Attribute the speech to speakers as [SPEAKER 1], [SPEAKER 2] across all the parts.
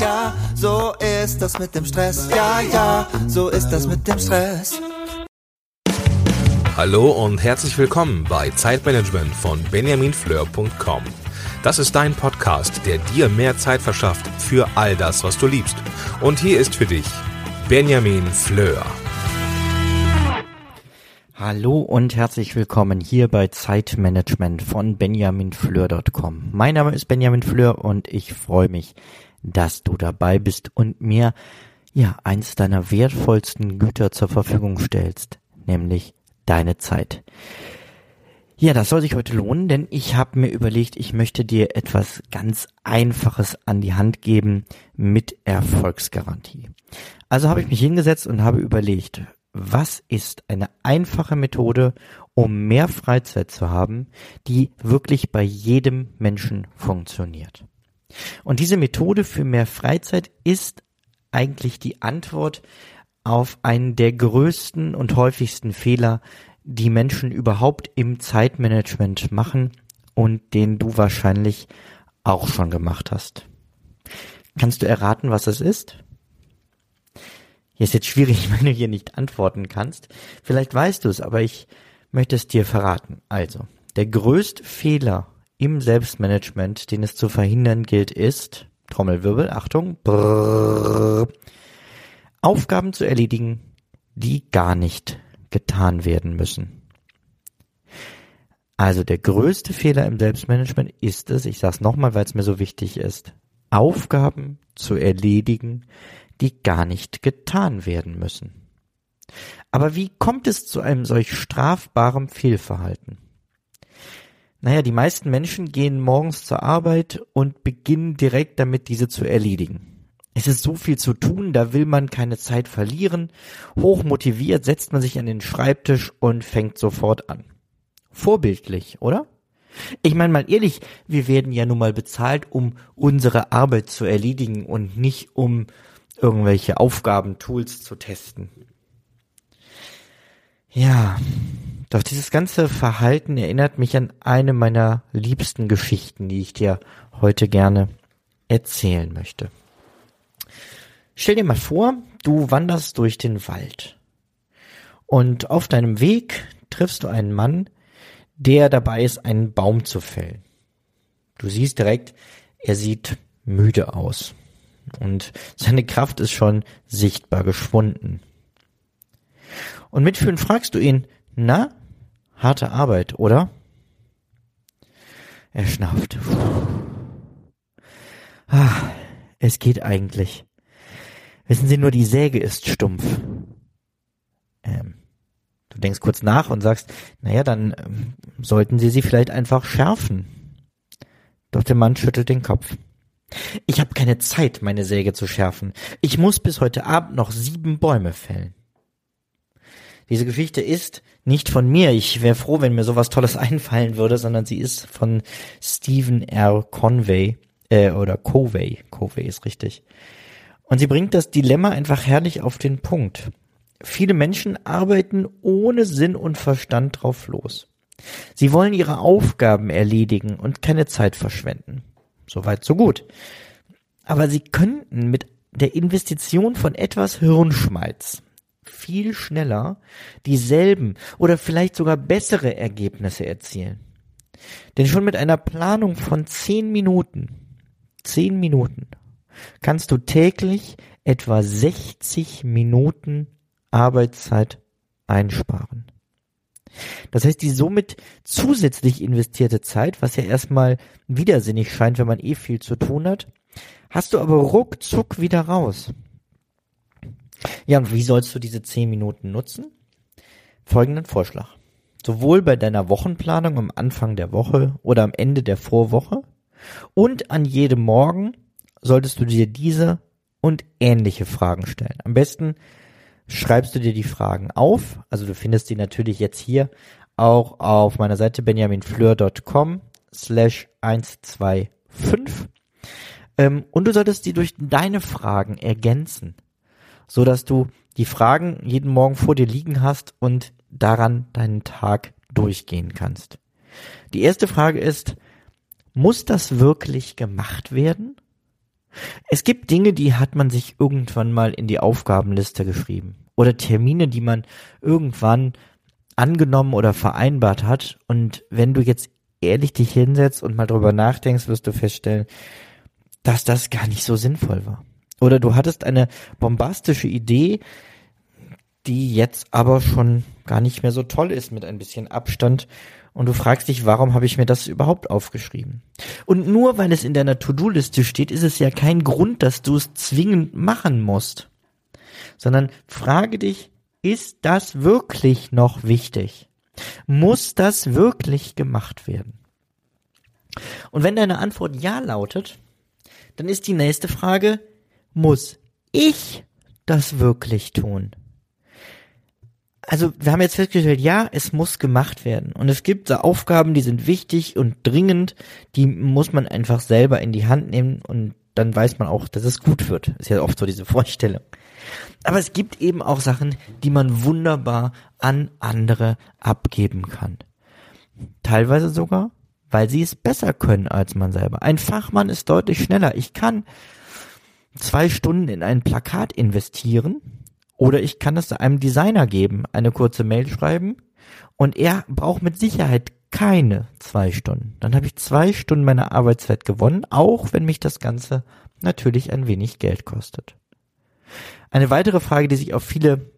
[SPEAKER 1] ja, so ist das mit dem Stress. Ja, ja, so ist das mit dem Stress.
[SPEAKER 2] Hallo und herzlich willkommen bei Zeitmanagement von benjaminfleur.com. Das ist dein Podcast, der dir mehr Zeit verschafft für all das, was du liebst. Und hier ist für dich Benjamin Fleur.
[SPEAKER 3] Hallo und herzlich willkommen hier bei Zeitmanagement von benjaminfleur.com. Mein Name ist Benjamin Fleur und ich freue mich, dass du dabei bist und mir ja eins deiner wertvollsten Güter zur Verfügung stellst, nämlich deine Zeit. Ja, das soll sich heute lohnen, denn ich habe mir überlegt, ich möchte dir etwas ganz Einfaches an die Hand geben mit Erfolgsgarantie. Also habe ich mich hingesetzt und habe überlegt, was ist eine einfache Methode, um mehr Freizeit zu haben, die wirklich bei jedem Menschen funktioniert. Und diese Methode für mehr Freizeit ist eigentlich die Antwort auf einen der größten und häufigsten Fehler, die Menschen überhaupt im Zeitmanagement machen und den du wahrscheinlich auch schon gemacht hast. Kannst du erraten, was es ist? Hier ist jetzt schwierig, wenn du hier nicht antworten kannst. Vielleicht weißt du es, aber ich möchte es dir verraten. Also, der größte Fehler im Selbstmanagement, den es zu verhindern gilt, ist, Trommelwirbel, Achtung, brrr, Aufgaben zu erledigen, die gar nicht getan werden müssen. Also der größte Fehler im Selbstmanagement ist es, ich sage es nochmal, weil es mir so wichtig ist, Aufgaben zu erledigen, die gar nicht getan werden müssen. Aber wie kommt es zu einem solch strafbaren Fehlverhalten? Naja, die meisten Menschen gehen morgens zur Arbeit und beginnen direkt damit, diese zu erledigen. Es ist so viel zu tun, da will man keine Zeit verlieren. Hoch motiviert setzt man sich an den Schreibtisch und fängt sofort an. Vorbildlich, oder? Ich meine mal ehrlich, wir werden ja nun mal bezahlt, um unsere Arbeit zu erledigen und nicht um irgendwelche Aufgaben, Tools zu testen. Ja, doch dieses ganze Verhalten erinnert mich an eine meiner liebsten Geschichten, die ich dir heute gerne erzählen möchte. Stell dir mal vor, du wanderst durch den Wald. Und auf deinem Weg triffst du einen Mann, der dabei ist, einen Baum zu fällen. Du siehst direkt, er sieht müde aus. Und seine Kraft ist schon sichtbar geschwunden. Und mitfühlend fragst du ihn, na, harte Arbeit, oder? Er schnauft. Ah, es geht eigentlich. Wissen Sie nur, die Säge ist stumpf. Ähm, du denkst kurz nach und sagst, naja, dann ähm, sollten Sie sie vielleicht einfach schärfen. Doch der Mann schüttelt den Kopf. Ich habe keine Zeit, meine Säge zu schärfen. Ich muss bis heute Abend noch sieben Bäume fällen. Diese Geschichte ist nicht von mir. Ich wäre froh, wenn mir sowas Tolles einfallen würde, sondern sie ist von Stephen R. Conway äh, oder Covey. Covey ist richtig. Und sie bringt das Dilemma einfach herrlich auf den Punkt. Viele Menschen arbeiten ohne Sinn und Verstand drauf los. Sie wollen ihre Aufgaben erledigen und keine Zeit verschwenden. Soweit, so gut. Aber sie könnten mit der Investition von etwas Hirnschmalz viel schneller dieselben oder vielleicht sogar bessere Ergebnisse erzielen. Denn schon mit einer Planung von zehn Minuten, zehn Minuten kannst du täglich etwa 60 Minuten Arbeitszeit einsparen. Das heißt, die somit zusätzlich investierte Zeit, was ja erstmal widersinnig scheint, wenn man eh viel zu tun hat, hast du aber ruckzuck wieder raus. Ja, und wie sollst du diese 10 Minuten nutzen? Folgenden Vorschlag. Sowohl bei deiner Wochenplanung am Anfang der Woche oder am Ende der Vorwoche und an jedem Morgen solltest du dir diese und ähnliche Fragen stellen. Am besten schreibst du dir die Fragen auf. Also du findest die natürlich jetzt hier auch auf meiner Seite benjaminfleur.com slash 125. Ähm, und du solltest die durch deine Fragen ergänzen, so dass du die Fragen jeden Morgen vor dir liegen hast und daran deinen Tag durchgehen kannst. Die erste Frage ist, muss das wirklich gemacht werden? Es gibt Dinge, die hat man sich irgendwann mal in die Aufgabenliste geschrieben. Oder Termine, die man irgendwann angenommen oder vereinbart hat. Und wenn du jetzt ehrlich dich hinsetzt und mal drüber nachdenkst, wirst du feststellen, dass das gar nicht so sinnvoll war. Oder du hattest eine bombastische Idee, die jetzt aber schon gar nicht mehr so toll ist mit ein bisschen Abstand und du fragst dich, warum habe ich mir das überhaupt aufgeschrieben? Und nur weil es in deiner To-Do-Liste steht, ist es ja kein Grund, dass du es zwingend machen musst. Sondern frage dich, ist das wirklich noch wichtig? Muss das wirklich gemacht werden? Und wenn deine Antwort ja lautet, dann ist die nächste Frage, muss ich das wirklich tun? also wir haben jetzt festgestellt, ja, es muss gemacht werden. Und es gibt so Aufgaben, die sind wichtig und dringend, die muss man einfach selber in die Hand nehmen und dann weiß man auch, dass es gut wird. Ist ja oft so diese Vorstellung. Aber es gibt eben auch Sachen, die man wunderbar an andere abgeben kann. Teilweise sogar, weil sie es besser können als man selber. Ein Fachmann ist deutlich schneller. Ich kann zwei Stunden in ein Plakat investieren oder ich kann es einem Designer geben, eine kurze Mail schreiben und er braucht mit Sicherheit keine zwei Stunden. Dann habe ich zwei Stunden meiner Arbeitszeit gewonnen, auch wenn mich das Ganze natürlich ein wenig Geld kostet. Eine weitere Frage, die sich auf viele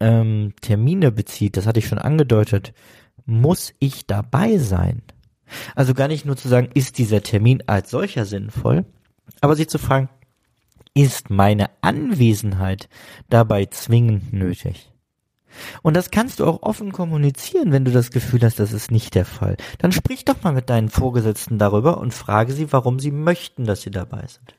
[SPEAKER 3] ähm, Termine bezieht, das hatte ich schon angedeutet, muss ich dabei sein? Also gar nicht nur zu sagen, ist dieser Termin als solcher sinnvoll, aber sich zu fragen, ist meine Anwesenheit dabei zwingend nötig? Und das kannst du auch offen kommunizieren, wenn du das Gefühl hast, das ist nicht der Fall. Dann sprich doch mal mit deinen Vorgesetzten darüber und frage sie, warum sie möchten, dass sie dabei sind.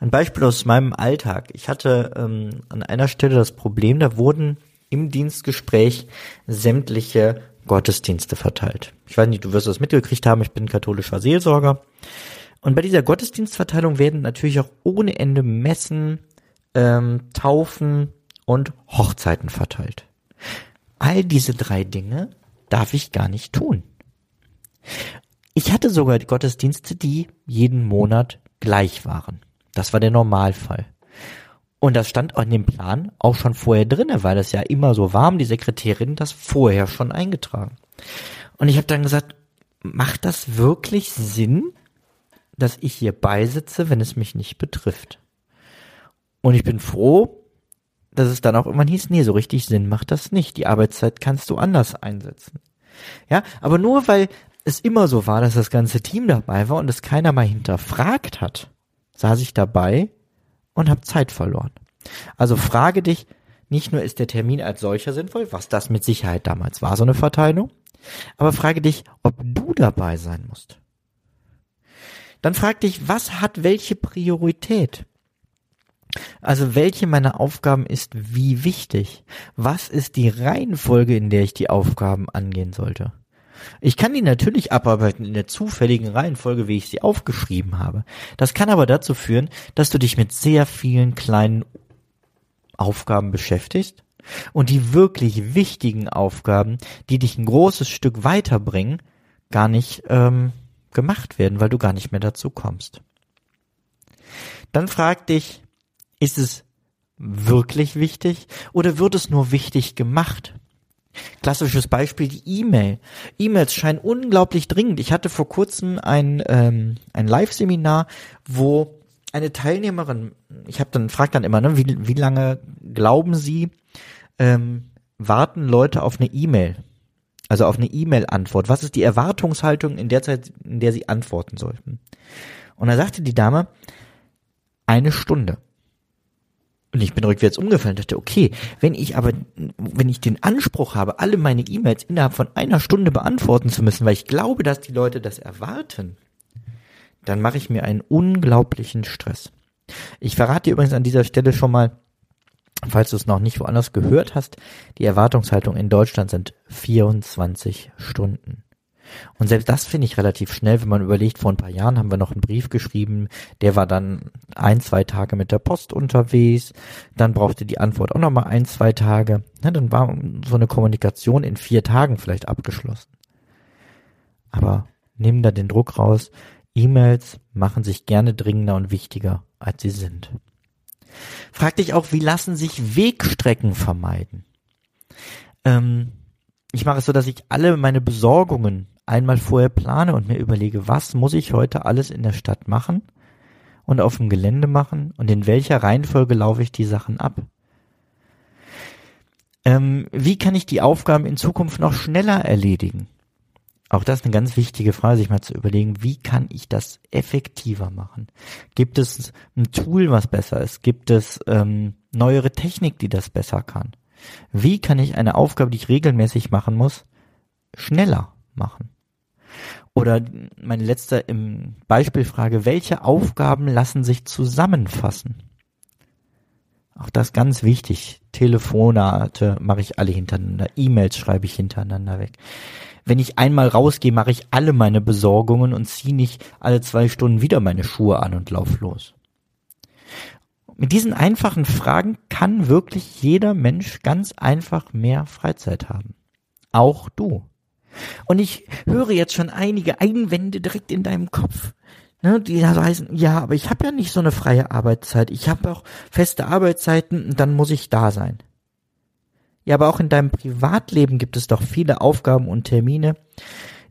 [SPEAKER 3] Ein Beispiel aus meinem Alltag. Ich hatte ähm, an einer Stelle das Problem, da wurden im Dienstgespräch sämtliche Gottesdienste verteilt. Ich weiß nicht, du wirst das mitgekriegt haben, ich bin katholischer Seelsorger. Und bei dieser Gottesdienstverteilung werden natürlich auch ohne Ende Messen, ähm, Taufen und Hochzeiten verteilt. All diese drei Dinge darf ich gar nicht tun. Ich hatte sogar die Gottesdienste, die jeden Monat gleich waren. Das war der Normalfall. Und das stand in dem Plan auch schon vorher drinne, weil das ja immer so war, die Sekretärin das vorher schon eingetragen. Und ich habe dann gesagt, macht das wirklich Sinn, dass ich hier beisitze, wenn es mich nicht betrifft. Und ich bin froh, dass es dann auch irgendwann hieß, nee, so richtig Sinn macht das nicht. Die Arbeitszeit kannst du anders einsetzen. Ja, aber nur weil es immer so war, dass das ganze Team dabei war und es keiner mal hinterfragt hat, saß ich dabei und habe Zeit verloren. Also frage dich, nicht nur ist der Termin als solcher sinnvoll, was das mit Sicherheit damals war, so eine Verteilung, aber frage dich, ob du dabei sein musst. Dann frag dich, was hat welche Priorität? Also welche meiner Aufgaben ist wie wichtig? Was ist die Reihenfolge, in der ich die Aufgaben angehen sollte? Ich kann die natürlich abarbeiten in der zufälligen Reihenfolge, wie ich sie aufgeschrieben habe. Das kann aber dazu führen, dass du dich mit sehr vielen kleinen Aufgaben beschäftigst und die wirklich wichtigen Aufgaben, die dich ein großes Stück weiterbringen, gar nicht ähm, gemacht werden, weil du gar nicht mehr dazu kommst. Dann frag dich, ist es wirklich wichtig oder wird es nur wichtig gemacht? Klassisches Beispiel die E-Mail. E-Mails scheinen unglaublich dringend. Ich hatte vor kurzem ein, ähm, ein Live-Seminar, wo eine Teilnehmerin, ich habe dann fragt dann immer, ne, wie, wie lange glauben Sie, ähm, warten Leute auf eine E-Mail? Also auf eine E-Mail-Antwort. Was ist die Erwartungshaltung in der Zeit, in der sie antworten sollten? Und da sagte die Dame, eine Stunde. Und ich bin rückwärts umgefallen dachte, okay, wenn ich aber, wenn ich den Anspruch habe, alle meine E-Mails innerhalb von einer Stunde beantworten zu müssen, weil ich glaube, dass die Leute das erwarten, dann mache ich mir einen unglaublichen Stress. Ich verrate dir übrigens an dieser Stelle schon mal, falls du es noch nicht woanders gehört hast, die Erwartungshaltung in Deutschland sind 24 Stunden. Und selbst das finde ich relativ schnell, wenn man überlegt, vor ein paar Jahren haben wir noch einen Brief geschrieben, der war dann ein, zwei Tage mit der Post unterwegs, dann brauchte die Antwort auch nochmal ein, zwei Tage, ja, dann war so eine Kommunikation in vier Tagen vielleicht abgeschlossen. Aber nimm da den Druck raus, E-Mails machen sich gerne dringender und wichtiger, als sie sind. Frag dich auch, wie lassen sich Wegstrecken vermeiden? Ähm, ich mache es so, dass ich alle meine Besorgungen einmal vorher plane und mir überlege, was muss ich heute alles in der Stadt machen und auf dem Gelände machen und in welcher Reihenfolge laufe ich die Sachen ab. Ähm, wie kann ich die Aufgaben in Zukunft noch schneller erledigen? Auch das ist eine ganz wichtige Frage, sich mal zu überlegen, wie kann ich das effektiver machen? Gibt es ein Tool, was besser ist? Gibt es ähm, neuere Technik, die das besser kann? Wie kann ich eine Aufgabe, die ich regelmäßig machen muss, schneller machen? Oder meine letzte im Beispielfrage, welche Aufgaben lassen sich zusammenfassen? Auch das ganz wichtig. Telefonate mache ich alle hintereinander. E-Mails schreibe ich hintereinander weg. Wenn ich einmal rausgehe, mache ich alle meine Besorgungen und ziehe nicht alle zwei Stunden wieder meine Schuhe an und lauf los. Mit diesen einfachen Fragen kann wirklich jeder Mensch ganz einfach mehr Freizeit haben. Auch du. Und ich höre jetzt schon einige Einwände direkt in deinem Kopf. Ne, die heißen, ja, aber ich habe ja nicht so eine freie Arbeitszeit. Ich habe auch feste Arbeitszeiten und dann muss ich da sein. Ja, aber auch in deinem Privatleben gibt es doch viele Aufgaben und Termine,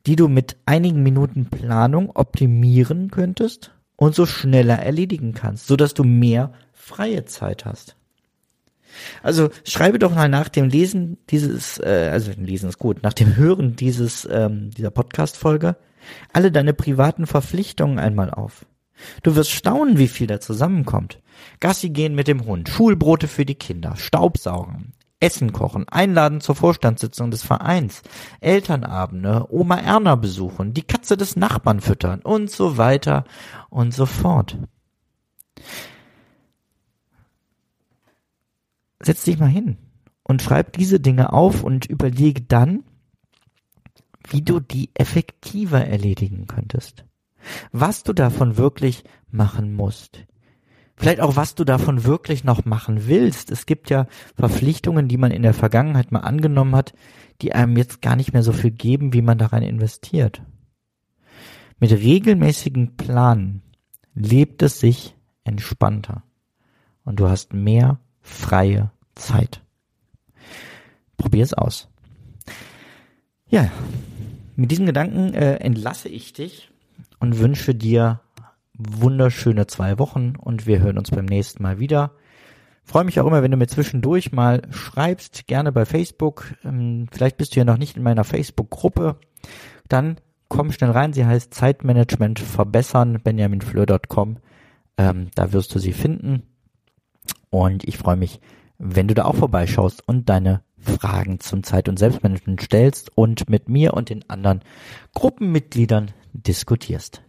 [SPEAKER 3] die du mit einigen Minuten Planung optimieren könntest und so schneller erledigen kannst, so dass du mehr freie Zeit hast. Also schreibe doch mal nach dem Lesen dieses, äh, also Lesen ist gut, nach dem Hören dieses ähm, dieser Podcast-Folge alle deine privaten Verpflichtungen einmal auf. Du wirst staunen, wie viel da zusammenkommt. Gassi gehen mit dem Hund, Schulbrote für die Kinder, Staubsaugen, Essen kochen, einladen zur Vorstandssitzung des Vereins, Elternabende, Oma Erna besuchen, die Katze des Nachbarn füttern und so weiter und so fort. Setz dich mal hin und schreib diese Dinge auf und überlege dann, wie du die effektiver erledigen könntest. Was du davon wirklich machen musst. Vielleicht auch, was du davon wirklich noch machen willst. Es gibt ja Verpflichtungen, die man in der Vergangenheit mal angenommen hat, die einem jetzt gar nicht mehr so viel geben, wie man daran investiert. Mit regelmäßigen Planen lebt es sich entspannter und du hast mehr freie Zeit. Probier es aus. Ja, mit diesen Gedanken äh, entlasse ich dich und wünsche dir wunderschöne zwei Wochen und wir hören uns beim nächsten Mal wieder. Freue mich auch immer, wenn du mir zwischendurch mal schreibst, gerne bei Facebook. Ähm, vielleicht bist du ja noch nicht in meiner Facebook-Gruppe. Dann komm schnell rein. Sie heißt Zeitmanagement verbessern, benjaminfleur.com. Ähm, da wirst du sie finden. Und ich freue mich, wenn du da auch vorbeischaust und deine Fragen zum Zeit- und Selbstmanagement stellst und mit mir und den anderen Gruppenmitgliedern diskutierst.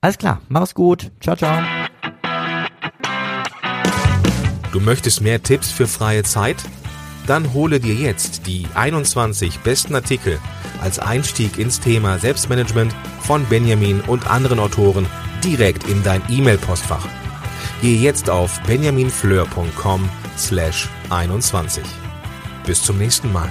[SPEAKER 3] Alles klar, mach's gut. Ciao, ciao.
[SPEAKER 2] Du möchtest mehr Tipps für freie Zeit? Dann hole dir jetzt die 21 besten Artikel als Einstieg ins Thema Selbstmanagement von Benjamin und anderen Autoren direkt in dein E-Mail-Postfach. Gehe jetzt auf benjaminfleur.com slash 21. Bis zum nächsten Mal.